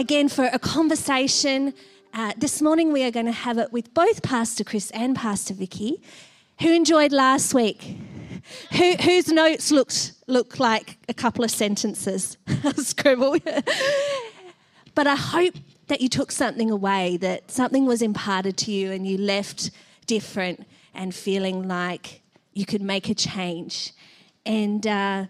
again for a conversation. Uh, this morning we are going to have it with both Pastor Chris and Pastor Vicky. Who enjoyed last week? Who, whose notes looked looked like a couple of sentences? Scribble. but I hope that you took something away, that something was imparted to you, and you left different and feeling like you could make a change. And uh,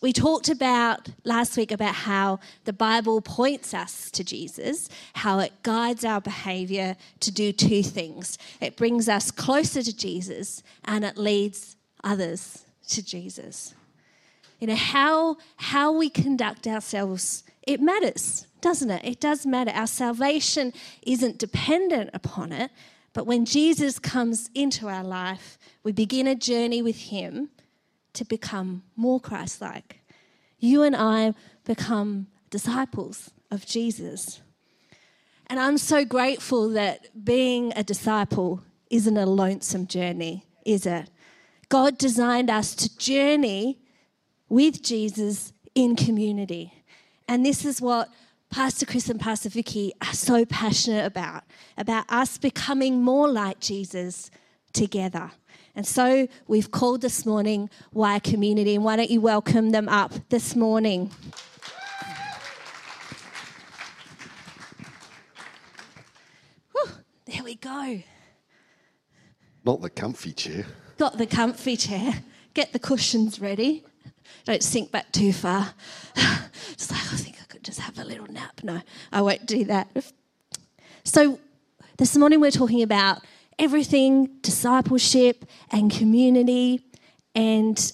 we talked about last week about how the Bible points us to Jesus, how it guides our behavior to do two things it brings us closer to Jesus and it leads others to Jesus. You know, how, how we conduct ourselves, it matters, doesn't it? It does matter. Our salvation isn't dependent upon it, but when Jesus comes into our life, we begin a journey with Him to become more Christ like. You and I become disciples of Jesus. And I'm so grateful that being a disciple isn't a lonesome journey, is it? God designed us to journey with Jesus in community. And this is what Pastor Chris and Pastor Vicky are so passionate about, about us becoming more like Jesus together. And so we've called this morning Why Community. And why don't you welcome them up this morning? Whew, there we go. Not the comfy chair. Got the comfy chair. Get the cushions ready. Don't sink back too far. Just like, I think I could just have a little nap. No, I won't do that. So, this morning we're talking about everything discipleship and community. And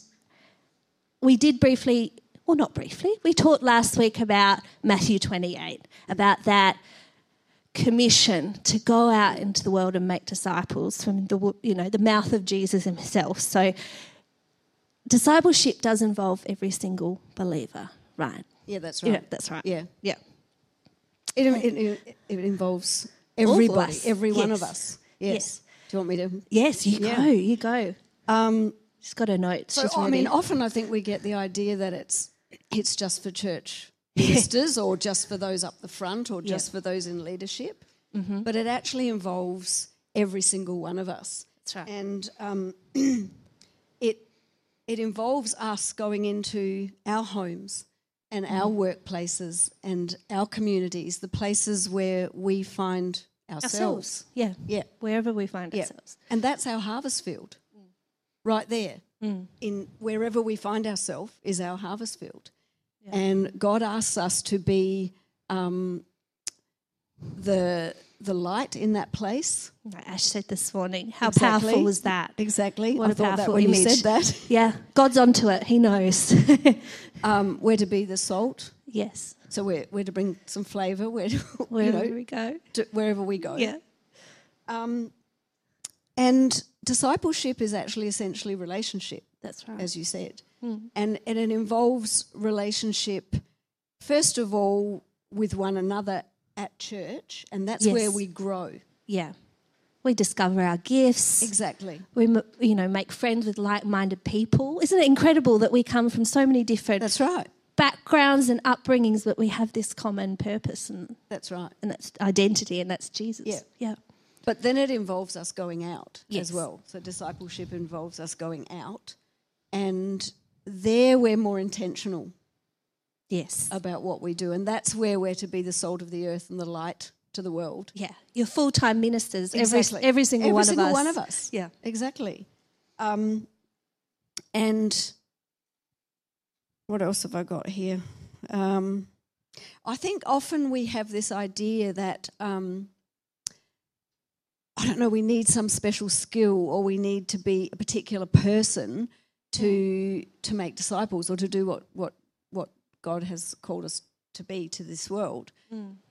we did briefly, well, not briefly, we talked last week about Matthew 28, about that commission to go out into the world and make disciples from the you know the mouth of Jesus himself. So discipleship does involve every single believer, right? Yeah, that's right. Yeah, that's right. Yeah. Yeah. It, it, it, it involves everybody, every one of us. Yes. Yes. Do you want me to? Yes, you Yeah. go, you go. Um, She's got her notes. so, I mean, often I think we get the idea that it's it's just for church ministers or just for those up the front or just for those in leadership. Mm-hmm. But it actually involves every single one of us. That's right. And um, it it involves us going into our homes and our Mm-hmm. workplaces and our communities, the places where we find ourselves. ourselves. Yeah. Yeah. Wherever we find Yeah. ourselves. And that's our harvest field. Right there. Mm. In wherever we find ourselves is our harvest field. And God asks us to be um, the the light in that place. Ash said this morning. How Exactly. powerful was that? Exactly. What I a thought that powerful when you image. said that. Yeah. God's onto it. He knows. Um, we're to be the salt. Yes. So we're, we're to bring some flavour where to, Wherever you know, we go. wherever we go. Yeah. Um, and discipleship is actually essentially relationship. That's right. as you said. And, and it involves relationship, first of all, with one another at church, and that's where we grow. yeah. We discover our gifts. Exactly. We, you know, make friends with like-minded people. Isn't it incredible that we come from so many different That's right. Backgrounds and upbringings, but we have this common purpose and, That's right. and that's identity, and that's Jesus. Yeah. Yeah. But then it involves us going out Yes. as well. So discipleship involves us going out, and there we're more intentional Yes. about what we do, and that's where we're to be the salt of the earth and the light to the world. yeah. You're full-time ministers. Exactly. Every, every single Every one single of us. Every single one of us. Yeah. Exactly. Um, and what else have I got here? Um, I think often we have this idea that um, I don't know, we need some special skill or we need to be a particular person to to make disciples or to do what what what God has called us to be to this world.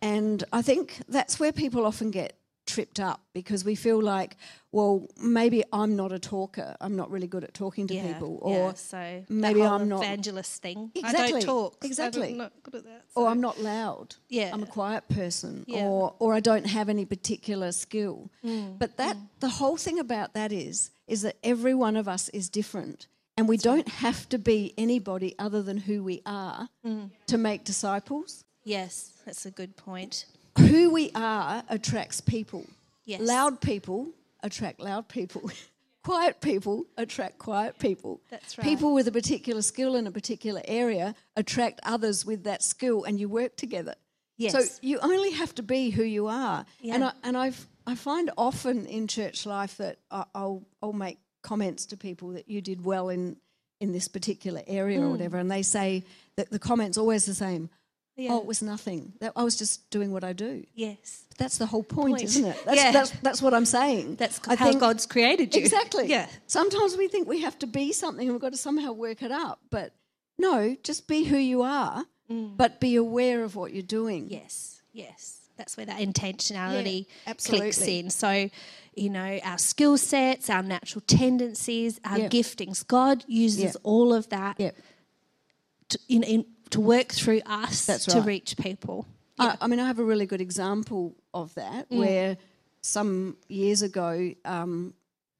And I think that's where people often get tripped up because we feel like, well, maybe I'm not a talker. I'm not really good at talking to yeah, people. yeah, Or so maybe I'm not- evangelist thing. I Exactly, don't talk. exactly. I'm not good at that. or I'm not loud. Yeah. I'm a quiet person. Yeah. Or or I don't have any particular skill. Mm, But that the whole thing about that is is that every one of us is different. And we don't have to be anybody other than who we are Mm. to make disciples. Yes, that's a good point. Who we are attracts people. Yes. Loud people attract loud people. quiet people attract quiet people. That's right. People with a particular skill in a particular area attract others with that skill, and you work together. Yes. So you only have to be who you are. And Yeah. I and I've, I find often in church life that I- I'll I'll make comments to people that you did well in in this particular area Mm. or whatever, and they say that the comments always the same. Yeah. Oh, it was nothing. That I was just doing what I do. Yes. That's the whole point, Point. isn't it? That's, Yeah. that's, that's what I'm saying. That's I how think- God's created you. Exactly. Yeah. Sometimes we think we have to be something and we've got to somehow work it up. But no, just be who you are, Mm. but be aware of what you're doing. Yes, yes. That's where that intentionality Yeah, clicks in. So, you know, our skill sets, our natural tendencies, our Yeah. giftings, God uses all of that to, in, in, to work through us That's to reach people. I, I mean, I have a really good example of that Mm. where some years ago, um,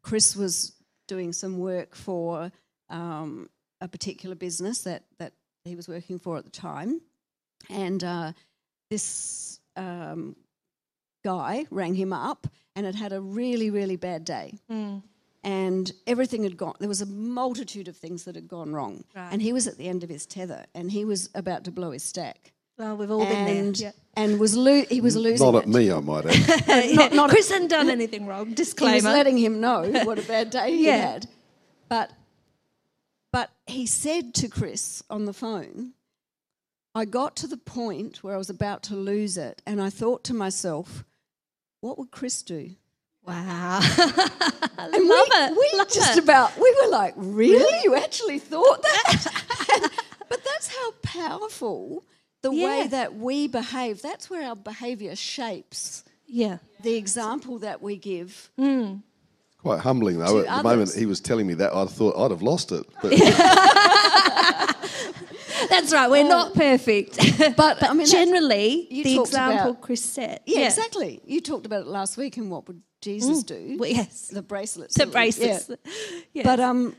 Chris was doing some work for um, a particular business that, that he was working for at the time. And uh, this um, guy rang him up and had had a really, really bad day. Mm. And everything had gone, there was a multitude of things that had gone wrong. Right. And he was at the end of his tether and he was about to blow his stack Well, we've all been and there. and was lo- he was losing Not at it. me, I might add. Yeah. not- not- Chris hadn't done anything wrong. He was Disclaimer. letting him know what a bad day he Yeah. had. But but he said to Chris on the phone, I got to the point where I was about to lose it, and I thought to myself, what would Chris do? Wow. And Love we, it. We Love just it. about we were like, really? You actually thought that? but that's how powerful the Yeah. way that we behave. That's where our behaviour shapes Yeah. the example that we give. Mm. Quite humbling, though. To At the moment he was telling me that, I thought I'd have lost it. But That's right. We're not um, perfect. But, I mean, generally, you the example about- Chris set. Yeah, exactly. You talked about it last week, and what would Jesus do? Well, yes. The bracelets. The bracelets. yeah. Yeah. But um,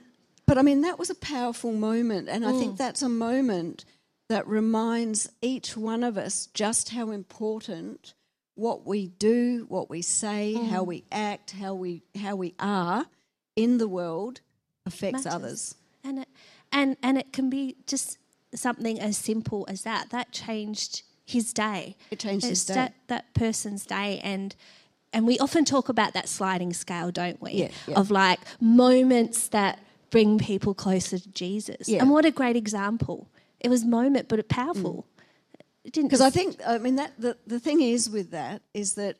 but I mean that was a powerful moment, and I Mm. think that's a moment that reminds each one of us just how important what we do, what we say, how Mm. we act, how we how we are in the world affects matters. others. And it, and and it can be just something as simple as that. That changed his day. It changed his day. That, that person's day, and and we often talk about that sliding scale, don't we? Yeah, yeah. Of like moments that bring people closer to Jesus. Yeah. And what a great example! It was moment, but it powerful. It didn't Because I think, I mean, that the, the thing is with that is that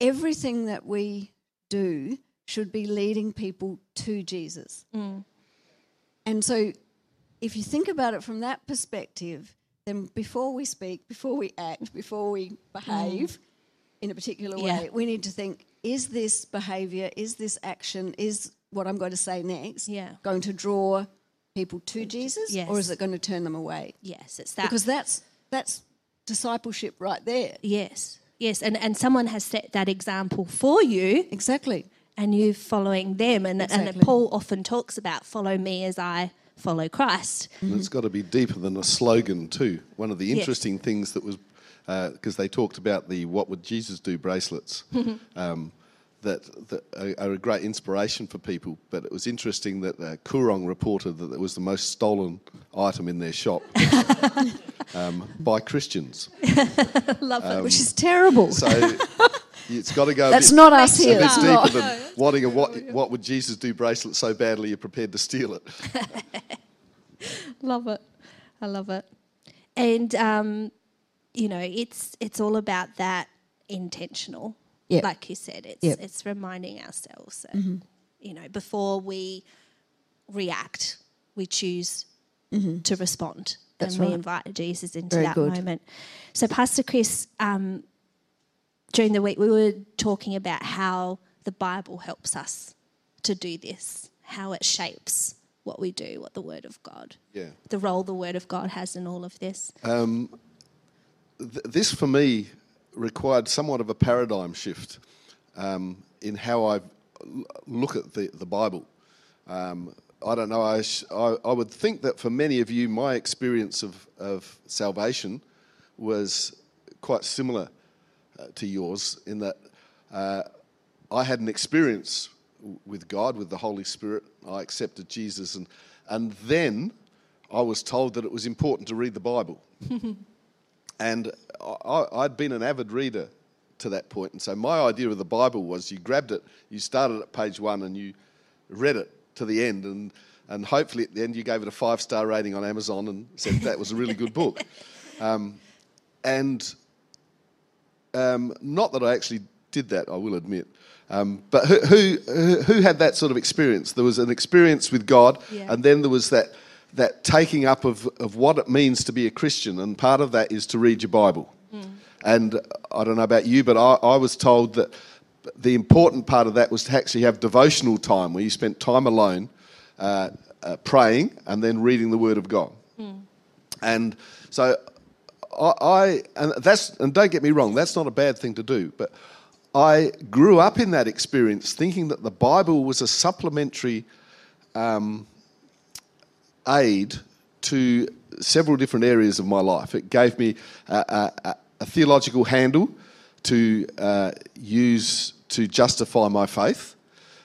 everything that we do should be leading people to Jesus. Mm. And so, if you think about it from that perspective, then before we speak, before we act, before we mm. behave in a particular way, Yeah. we need to think is this behavior, is this action, is what I'm going to say next Yeah. going to draw people to Jesus or is it going to turn them away? yes, it's that Because that's that's discipleship right there. yes, yes, and and someone has set that example for you. Exactly. and you following them. And, Exactly. and Paul often talks about follow me as I follow Christ. And it's got to be deeper than a slogan too. One of the interesting things that was because they talked about the "What would Jesus do" bracelets. um, that, that are, a great inspiration for people, but it was interesting that uh, Koorong reported that it was the most stolen item in their shop um, by Christians. Love it. Which is terrible. So it's got to go. a That's bit- not us a here. That's deeper not. than wanting a what, what would Jesus do bracelet so badly you're prepared to steal it. Love it. I love it. And um, you know, it's it's all about that intentional. Yep. Like you said, it's Yep. it's reminding ourselves that you know, before we react, we choose to respond. Mm-hmm. That's and we invite Jesus into Very that good. moment. So Pastor Chris, um, during the week we were talking about how the Bible helps us to do this, how it shapes what we do, what the Word of God, Yeah. the role the Word of God has in all of this. Th- this for me required somewhat of a paradigm shift um, in how I look at the, the Bible. Um, I don't know, I, sh- I, I would think that for many of you, my experience of, of salvation was quite similar uh, to yours in that uh, I had an experience with God, with the Holy Spirit. I accepted Jesus, and, and then I was told that it was important to read the Bible. and I, I'd been an avid reader to that point, and so my idea of the Bible was you grabbed it, you started at page one, and you read it to the end, and and hopefully at the end you gave it a five star rating on Amazon and said that was a really good book. Um, and um, not that I actually did that, I will admit. Um, but who, who, who had that sort of experience? There was an experience with God, Yeah. and then there was that that taking up of, of what it means to be a Christian, and part of that is to read your Bible. And I don't know about you, but I, I was told that the important part of that was to actually have devotional time, where you spent time alone, uh, uh, praying, and then reading the Word of God. And so I, I and that's and don't get me wrong, that's not a bad thing to do, but I grew up in that experience thinking that the Bible was a supplementary um, aid to several different areas of my life. It gave me a, a, a- theological handle to uh, use to justify my faith.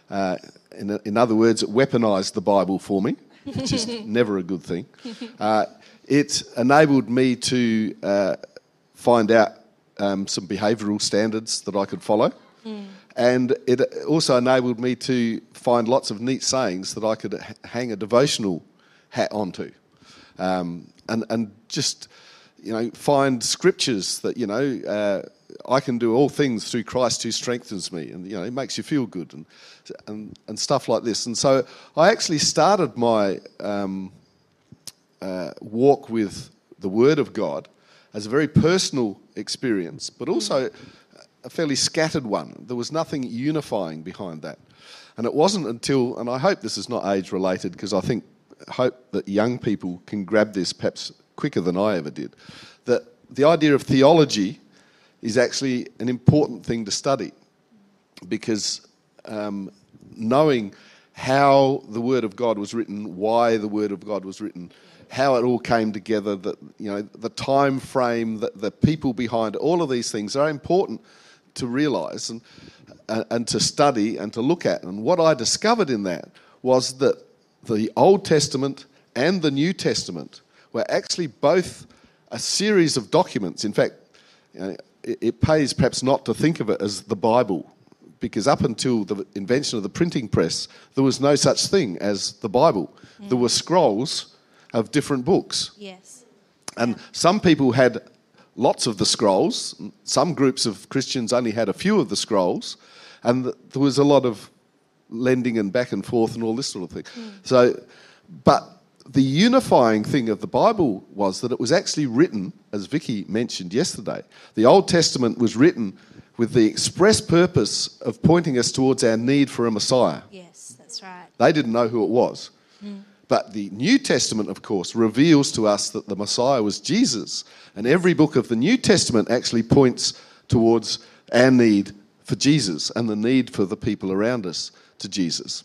Uh, in, in other words, it weaponized the Bible for me, which is never a good thing. Uh, it enabled me to uh, find out um, some behavioural standards that I could follow. And it also enabled me to find lots of neat sayings that I could hang a devotional hat onto. Um, and, and just, you know, find scriptures that, you know, uh, I can do all things through Christ who strengthens me. And, you know, it makes you feel good and, and, and stuff like this. And so I actually started my um, uh, walk with the Word of God as a very personal experience, but also a fairly scattered one. There was nothing unifying behind that. And it wasn't until, and I hope this is not age related because I think, hope that young people can grab this perhaps quicker than I ever did, that the idea of theology is actually an important thing to study because um, knowing how the Word of God was written, why the Word of God was written, how it all came together, that you know the time frame, the, the people behind all of these things are important to realise and and and to study and to look at. And what I discovered in that was that the Old Testament and the New Testament were actually both a series of documents. In fact, you know, it, it pays perhaps not to think of it as the Bible, because up until the invention of the printing press, there was no such thing as the Bible. There were scrolls of different books. Yes. And some people had lots of the scrolls. Some groups of Christians only had a few of the scrolls. And th- there was a lot of lending and back and forth and all this sort of thing. Hmm. So, but the unifying thing of the Bible was that it was actually written, as Vicky mentioned yesterday, the Old Testament was written with the express purpose of pointing us towards our need for a Messiah. Yes, that's right. They didn't know who it was. Hmm. But the New Testament, of course, reveals to us that the Messiah was Jesus. And every book of the New Testament actually points towards our need for Jesus and the need for the people around us to Jesus.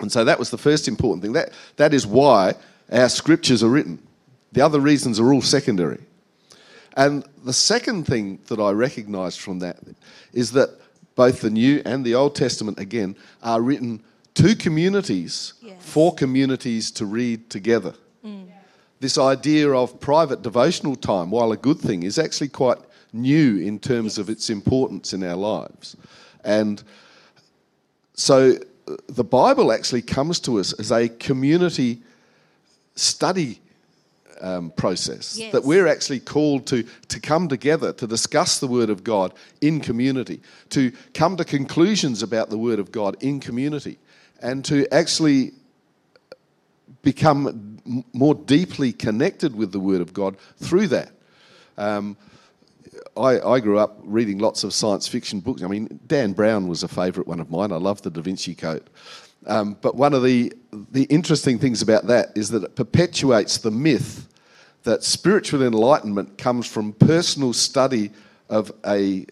And so that was the first important thing. That, that is why our scriptures are written. The other reasons are all secondary. And the second thing that I recognized from that is that both the New and the Old Testament, again, are written to communities, Yes. for communities to read together. Mm. This idea of private devotional time, while a good thing, is actually quite new in terms of its importance in our lives. And so the Bible actually comes to us as a community study um, process Yes. that we're actually called to to come together to discuss the Word of God in community, to come to conclusions about the Word of God in community, and to actually become m- more deeply connected with the Word of God through that. Um, I, I grew up reading lots of science fiction books. I mean, Dan Brown was a favourite one of mine. I love the Da Vinci Code. Um, but one of the, the interesting things about that is that it perpetuates the myth that spiritual enlightenment comes from personal study of a,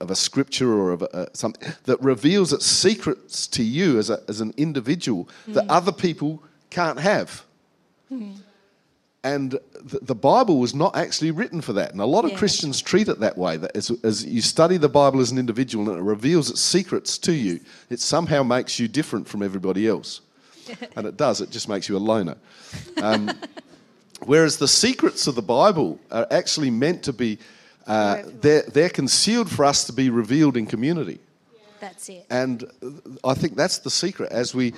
of a scripture or of a, uh, something that reveals its secrets to you as, a, as an individual that hmm. other people can't have. Hmm. And the, the Bible was not actually written for that. And a lot of Yeah. Christians treat it that way. That as, as you study the Bible as an individual and it reveals its secrets to you, it somehow makes you different from everybody else. and it does, it just makes you a loner. Um, whereas the secrets of the Bible are actually meant to be, uh, they're, they're concealed for us to be revealed in community. That's it. And I think that's the secret. As we,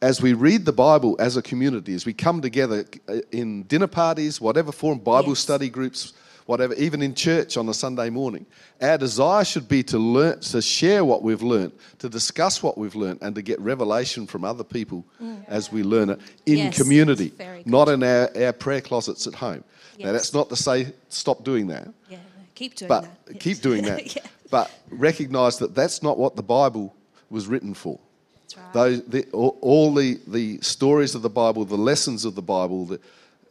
as we read the Bible as a community, as we come together uh, in dinner parties, whatever form, Bible Yes. study groups, whatever, even in church on a Sunday morning, our desire should be to learn, to share what we've learned, to discuss what we've learned, and to get revelation from other people as we learn it in Mm. Yes, community, not in our, our prayer closets at home. Now, that's not to say stop doing that Yeah, keep doing but that. keep doing that. yeah, But recognise that that's not what the Bible was written for. Right. Those, the, all, all the, the stories of the Bible, the lessons of the Bible, that,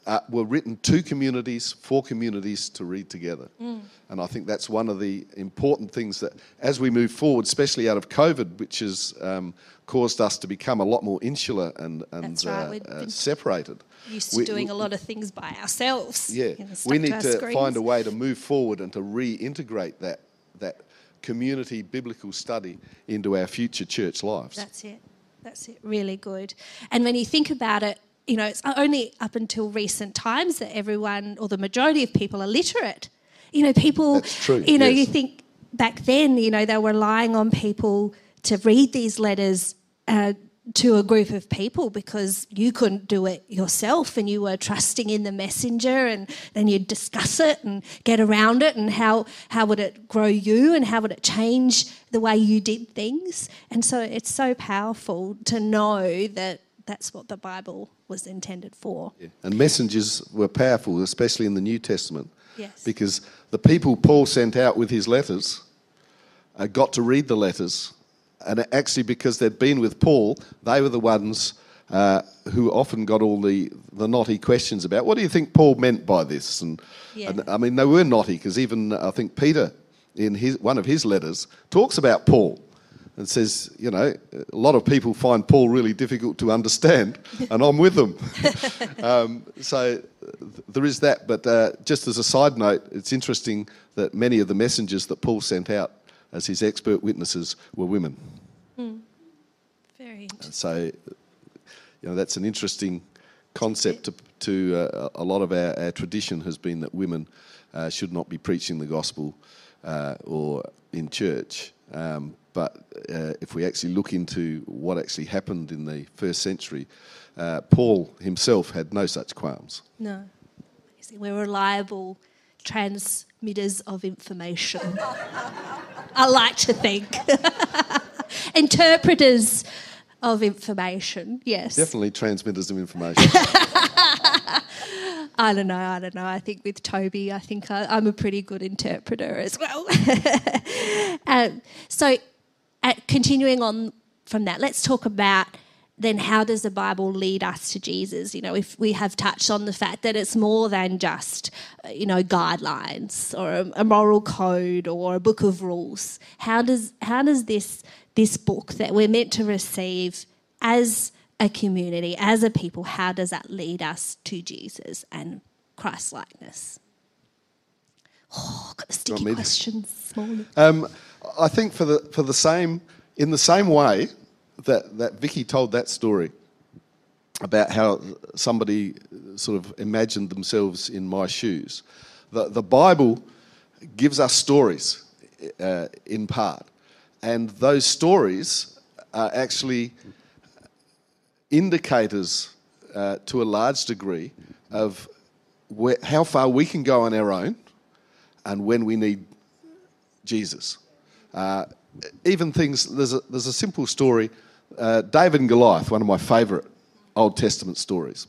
uh, were written to communities, for communities to read together. Mm. And I think that's one of the important things that, as we move forward, especially out of COVID, which has um, caused us to become a lot more insular and, and right, uh, uh, separated. Used to we- doing a lot of things by ourselves. Yeah, you know, we need to screens. find a way to move forward and to reintegrate that that community biblical study into our future church lives. That's it. That's it. Really good. And when you think about it, you know, it's only up until recent times that everyone or the majority of people are literate. You know, people, That's true, you know, yes. you think back then, you know, they were relying on people to read these letters uh, to a group of people because you couldn't do it yourself and you were trusting in the messenger and then you'd discuss it and get around it and how, how would it grow you and how would it change the way you did things. And so it's so powerful to know that that's what the Bible was intended for. Yeah. And messengers were powerful, especially in the New Testament, Yes. because the people Paul sent out with his letters uh, got to read the letters, and actually because they'd been with Paul, they were the ones. Uh, who often got all the, the knotty questions about what do you think Paul meant by this? And, Yeah. and I mean, they were knotty because even I think Peter, in his, one of his letters, talks about Paul and says, you know, a lot of people find Paul really difficult to understand, and I'm with them. um, so th- there is that. But uh, just as a side note, it's interesting that many of the messengers that Paul sent out as his expert witnesses were women. Very interesting. So, you know, that's an interesting concept to, to uh, a lot of our, our tradition has been that women uh, should not be preaching the gospel uh, or in church. Um, but uh, if we actually look into what actually happened in the first century, uh, Paul himself had no such qualms. No. See, We're reliable transmitters of information. I like to think. Interpreters of information, yes. Definitely transmitters of information. I don't know, I don't know. I think with Toby, I think I, I'm a pretty good interpreter as well. um, so, uh, continuing on from that, let's talk about then how does the Bible lead us to Jesus? You know, if we have touched on the fact that it's more than just, uh, you know, guidelines or a, a moral code or a book of rules. How does how does this this book that we're meant to receive as a community, as a people, how does that lead us to Jesus and Christ likeness? Oh, got the sticky questions. Um, I think for the for the same in the same way that that Vicky told that story about how somebody sort of imagined themselves in my shoes. The the Bible gives us stories uh, in part, and those stories are actually indicators uh, to a large degree of where, how far we can go on our own and when we need Jesus. Uh, even things, there's a, there's a simple story uh, David and Goliath, one of my favourite Old Testament stories.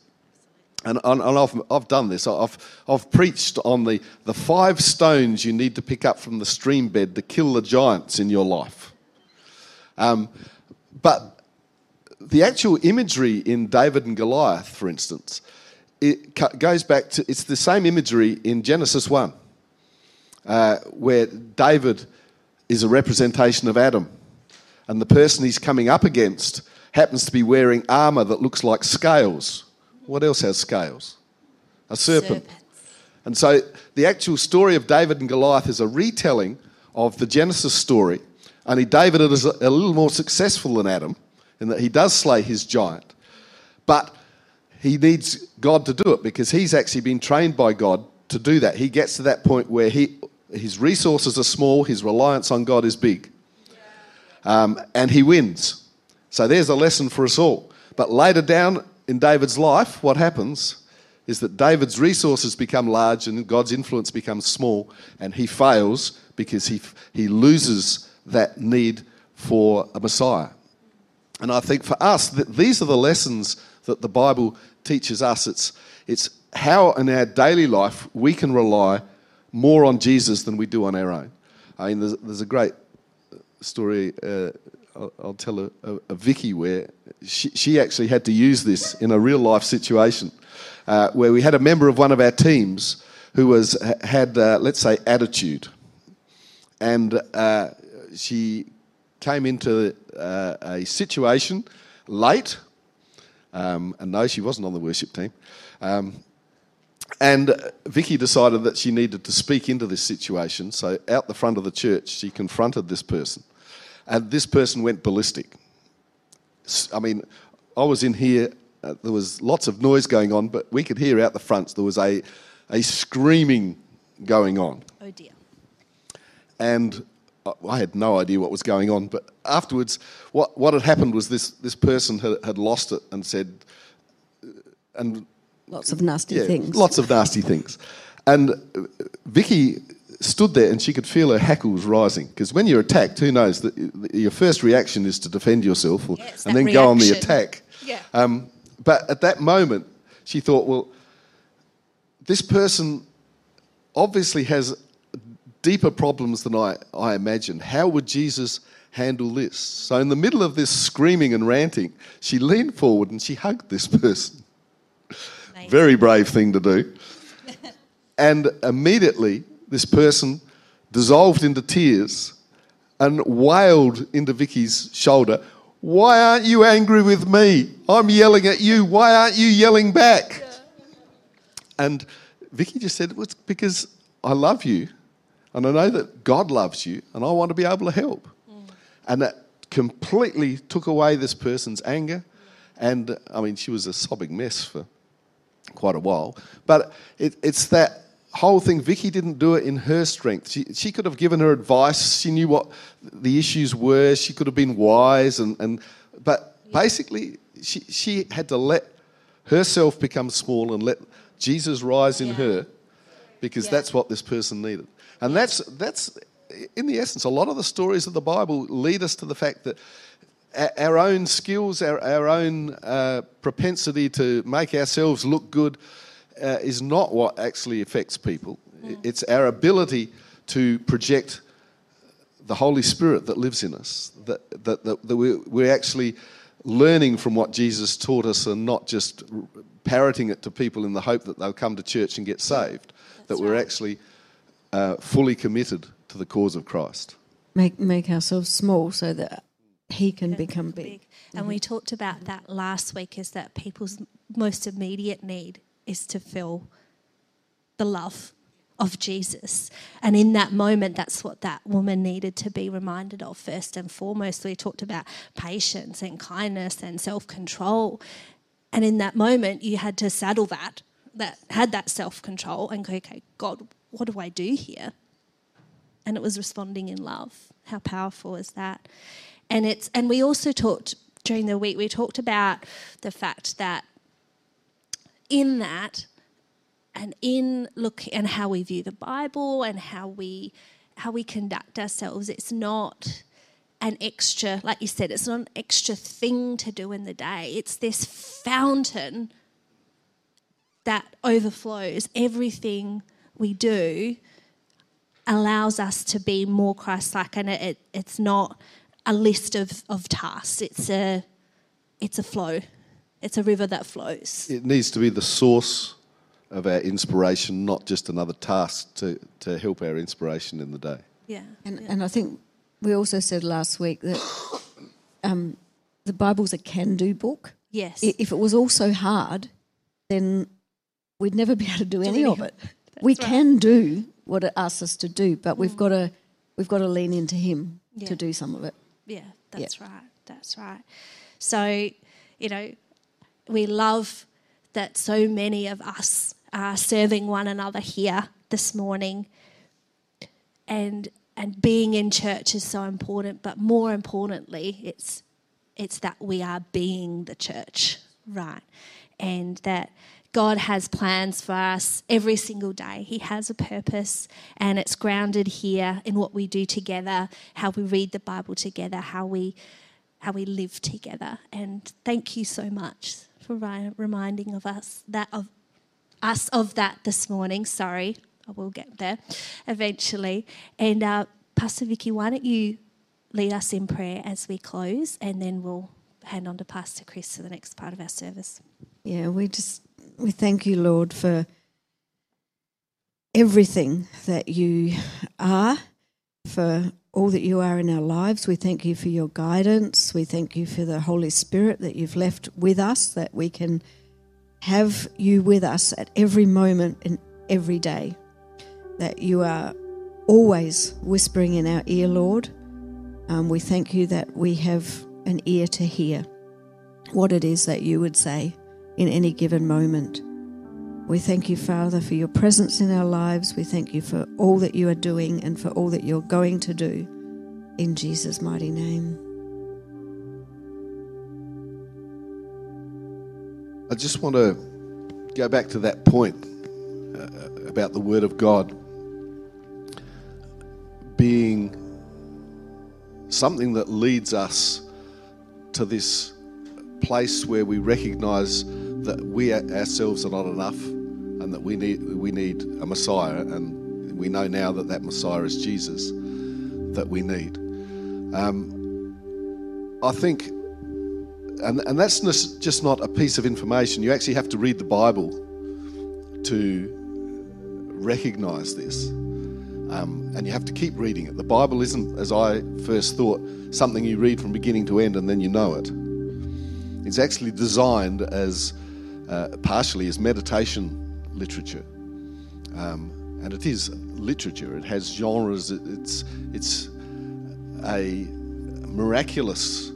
And, and and I've, I've done this. I've, I've preached on the, the five stones you need to pick up from the stream bed to kill the giants in your life. Um, but the actual imagery in David and Goliath, for instance, it goes back to it's the same imagery in Genesis 1, uh, where David is a representation of Adam. And the person he's coming up against happens to be wearing armour that looks like scales. What else has scales? a serpent. Serpents. And so the actual story of David and Goliath is a retelling of the Genesis story. Only David is a, a little more successful than Adam in that he does slay his giant. But he needs God to do it because he's actually been trained by God to do that. He gets to that point where he, his resources are small, his reliance on God is big. Um, and he wins. So there's a lesson for us all. But later down in David's life, what happens is that David's resources become large and God's influence becomes small, and he fails because he, he loses that need for a Messiah. And I think for us, these are the lessons that the Bible teaches us. It's, it's how in our daily life we can rely more on Jesus than we do on our own. I mean, there's, there's a great story uh, I'll, I'll, tell a, a, a, Vicky where she, she actually had to use this in a real life situation uh, where we had a member of one of our teams who was had uh, let's say attitude, and uh, she came into uh, a situation late, um, and no, she wasn't on the worship team. Um, and Vicky decided that she needed to speak into this situation. So, out the front of the church, she confronted this person. And this person went ballistic. I mean, I was in here, uh, there was lots of noise going on, but we could hear out the front there was a, a screaming going on. Oh dear. And I had no idea what was going on, but afterwards, what, what had happened was this, this person had, had lost it and said, uh, and lots of nasty yeah, things. Lots of nasty things. And uh, Vicky stood there and she could feel her hackles rising because when you're attacked, who knows that your first reaction is to defend yourself or, and then reaction. go on the attack. Yeah. Um, but at that moment, she thought, well, this person obviously has deeper problems than I, I imagined. How would Jesus handle this? So, in the middle of this screaming and ranting, she leaned forward and she hugged this person. Very brave thing to do. and immediately, this person dissolved into tears and wailed into Vicky's shoulder, Why aren't you angry with me? I'm yelling at you. Why aren't you yelling back? Yeah. And Vicky just said, well, It's because I love you and I know that God loves you and I want to be able to help. Mm. And that completely took away this person's anger. And I mean, she was a sobbing mess for quite a while. But it, it's that whole thing, Vicky didn't do it in her strength. She, she could have given her advice. She knew what the issues were. She could have been wise. And, and but basically, she, she had to let herself become small and let Jesus rise in yeah. her because yeah. that's what this person needed. And that's, that's, in the essence, a lot of the stories of the Bible lead us to the fact that our own skills, our, our own uh, propensity to make ourselves look good, uh, is not what actually affects people. Mm. It's our ability to project the Holy Spirit that lives in us, that, that, that, that we're, we're actually learning from what Jesus taught us and not just parroting it to people in the hope that they'll come to church and get saved. That's that we're right. actually uh, fully committed to the cause of Christ. Make, make ourselves small so that He can become big. big. And mm-hmm. we talked about that last week is that people's most immediate need is to feel the love of Jesus. And in that moment, that's what that woman needed to be reminded of first and foremost. We talked about patience and kindness and self control. And in that moment, you had to saddle that, that had that self control and go, okay, God, what do I do here? And it was responding in love. How powerful is that? And it's and we also talked during the week, we talked about the fact that in that and in look and how we view the Bible and how we how we conduct ourselves, it's not an extra, like you said, it's not an extra thing to do in the day. It's this fountain that overflows. Everything we do allows us to be more Christ like, and it, it, it's not a list of, of tasks, it's a, it's a flow. It's a river that flows. It needs to be the source of our inspiration, not just another task to, to help our inspiration in the day. Yeah. And, yeah. and I think we also said last week that um, the Bible's a can do book. Yes. If it was all so hard, then we'd never be able to do, any any of of it. We right. can do what it asks us to do, but we've got to we've got to lean into Him Yeah. to do some of it. Yeah, that's right. That's right. So, you know, we love that so many of us are serving one another here this morning. And and being in church is so important, but more importantly, it's it's that we are being the church, right? And that God has plans for us every single day. He has a purpose, and it's grounded here in what we do together, how we read the Bible together, how we how we live together. And thank you so much for reminding of us that of us of that this morning. Sorry, I will get there eventually. And uh, Pastor Vicky, why don't you lead us in prayer as we close, and then we'll hand on to Pastor Chris for the next part of our service. Yeah, we just we thank you, Lord, for everything that you are, for all that you are in our lives. We thank you for your guidance. We thank you for the Holy Spirit that you've left with us, that we can have you with us at every moment and every day. That you are always whispering in our ear, Lord. Um, we thank you that we have an ear to hear what it is that you would say in any given moment. We thank you, Father, for your presence in our lives. We thank you for all that you are doing and for all that you're going to do. In Jesus' mighty name. I just want to go back to that point uh, about the Word of God being something that leads us to this place where we recognize that we ourselves are not enough and that we need we need a Messiah and we know now that that Messiah is Jesus that we need. Um, I think and, and that's just not a piece of information. You actually have to read the Bible to recognize this. Um, and you have to keep reading it. The Bible isn't, as I first thought, something you read from beginning to end and then you know it. It's actually designed as uh, partially is meditation literature, um, and it is literature. It has genres. It's it's a miraculous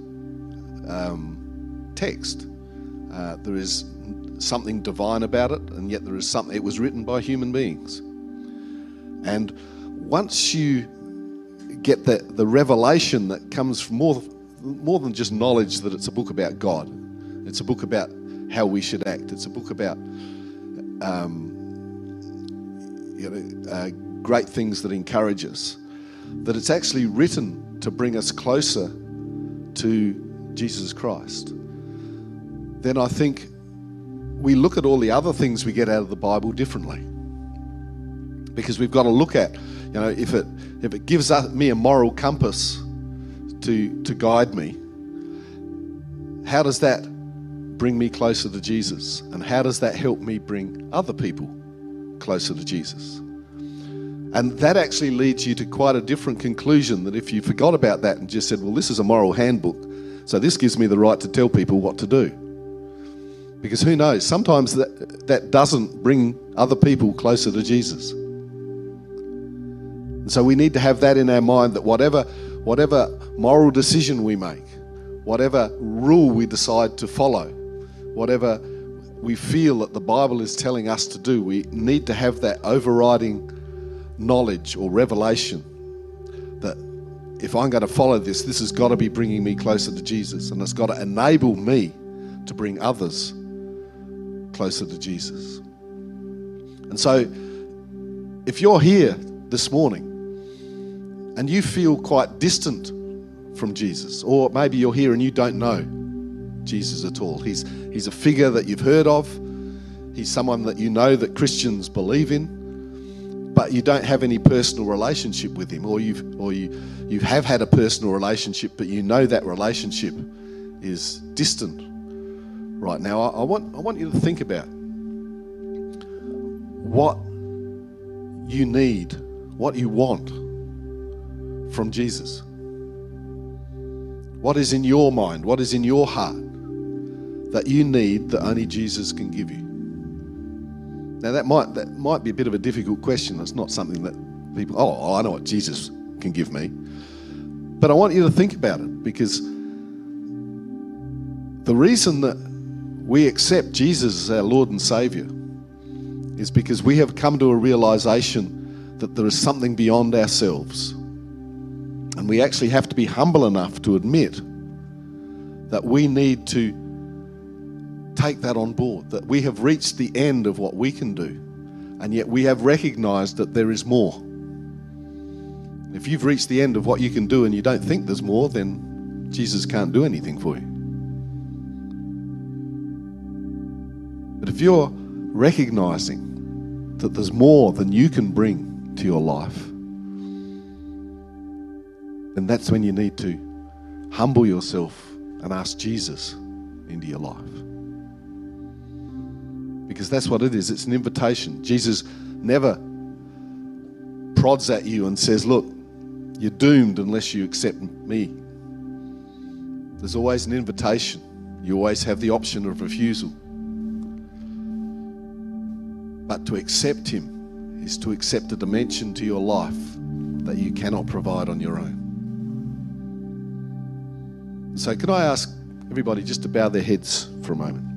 um, text. Uh, there is something divine about it, and yet there is something. It was written by human beings, and once you get the, the revelation that comes from more, more than just knowledge that it's a book about God, it's a book about how we should act, it's a book about um, you know, uh, great things that encourage us, that it's actually written to bring us closer to Jesus Christ, then I think we look at all the other things we get out of the Bible differently. Because we've got to look at, you know, if it if it gives me a moral compass to to guide me, how does that bring me closer to Jesus? And how does that help me bring other people closer to Jesus? And that actually leads you to quite a different conclusion that if you forgot about that and just said, well, this is a moral handbook, so this gives me the right to tell people what to do. Because who knows, sometimes that, that doesn't bring other people closer to Jesus. And so we need to have that in our mind that whatever, whatever moral decision we make, whatever rule we decide to follow, whatever we feel that the Bible is telling us to do, we need to have that overriding knowledge or revelation that if I'm going to follow this, this has got to be bringing me closer to Jesus and it's got to enable me to bring others closer to Jesus. And so, if you're here this morning and you feel quite distant from Jesus, or maybe you're here and you don't know Jesus at all, he's, he's a figure that you've heard of, he's someone that you know that Christians believe in but you don't have any personal relationship with him, or you've or you you have had a personal relationship, but you know that relationship is distant right now. I, I want I want you to think about what you need, what you want from Jesus. What is in your mind? What is in your heart that you need that only Jesus can give you? Now that might that might be a bit of a difficult question. It's not something that people. Oh, I know what Jesus can give me. But I want you to think about it because the reason that we accept Jesus as our Lord and Savior is because we have come to a realization that there is something beyond ourselves. And we actually have to be humble enough to admit that we need to take that on board, that we have reached the end of what we can do, and yet we have recognized that there is more. If you've reached the end of what you can do and you don't think there's more, then Jesus can't do anything for you. But if you're recognizing that there's more than you can bring to your life, then that's when you need to humble yourself and ask Jesus into your life. Because that's what it is it's an invitation. Jesus never prods at you and says, Look, you're doomed unless you accept me. There's always an invitation, you always have the option of refusal. But to accept Him is to accept a dimension to your life that you cannot provide on your own. So, can I ask everybody just to bow their heads for a moment?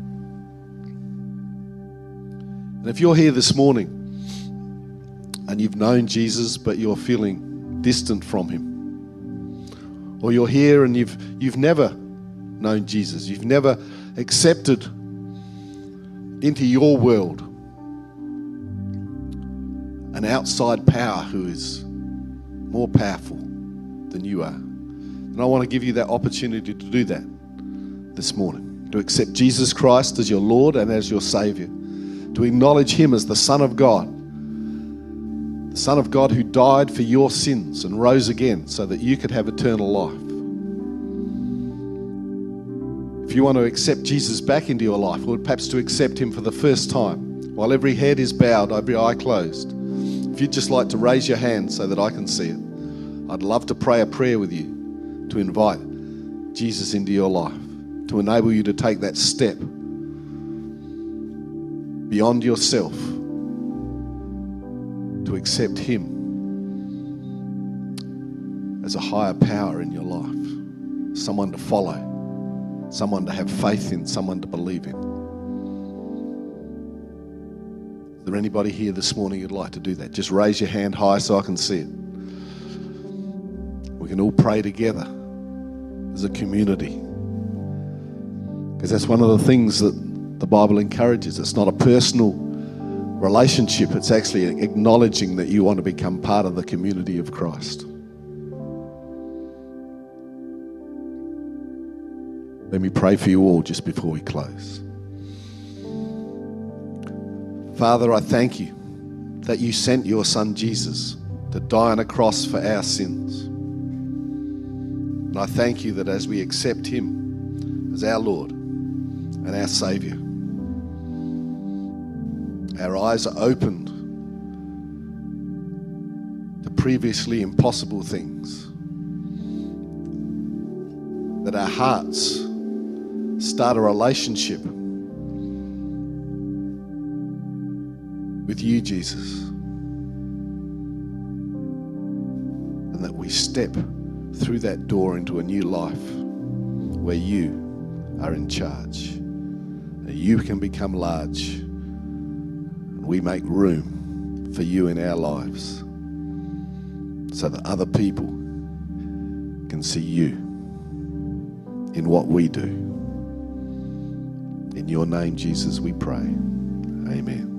And if you're here this morning and you've known Jesus, but you're feeling distant from him, or you're here and you've, you've never known Jesus, you've never accepted into your world an outside power who is more powerful than you are. And I want to give you that opportunity to do that this morning, to accept Jesus Christ as your Lord and as your Savior, to acknowledge Him as the Son of God, the Son of God who died for your sins and rose again so that you could have eternal life. If you want to accept Jesus back into your life, or perhaps to accept Him for the first time, while every head is bowed, every eye closed, if you'd just like to raise your hand so that I can see it, I'd love to pray a prayer with you to invite Jesus into your life, to enable you to take that step beyond yourself, to accept Him as a higher power in your life, someone to follow, someone to have faith in, someone to believe in. Is there anybody here this morning who'd like to do that? Just raise your hand high so I can see it. We can all pray together as a community. Because that's one of the things that the Bible encourages. It's not a personal relationship, it's actually acknowledging that you want to become part of the community of Christ. Let me pray for you all just before we close. Father, I thank you that you sent your son Jesus to die on a cross for our sins. And I thank you that as we accept him as our Lord and our Savior, our eyes are opened to previously impossible things. That our hearts start a relationship with you, Jesus. And that we step through that door into a new life where you are in charge. You can become large. We make room for you in our lives so that other people can see you in what we do. In your name, Jesus, we pray. Amen.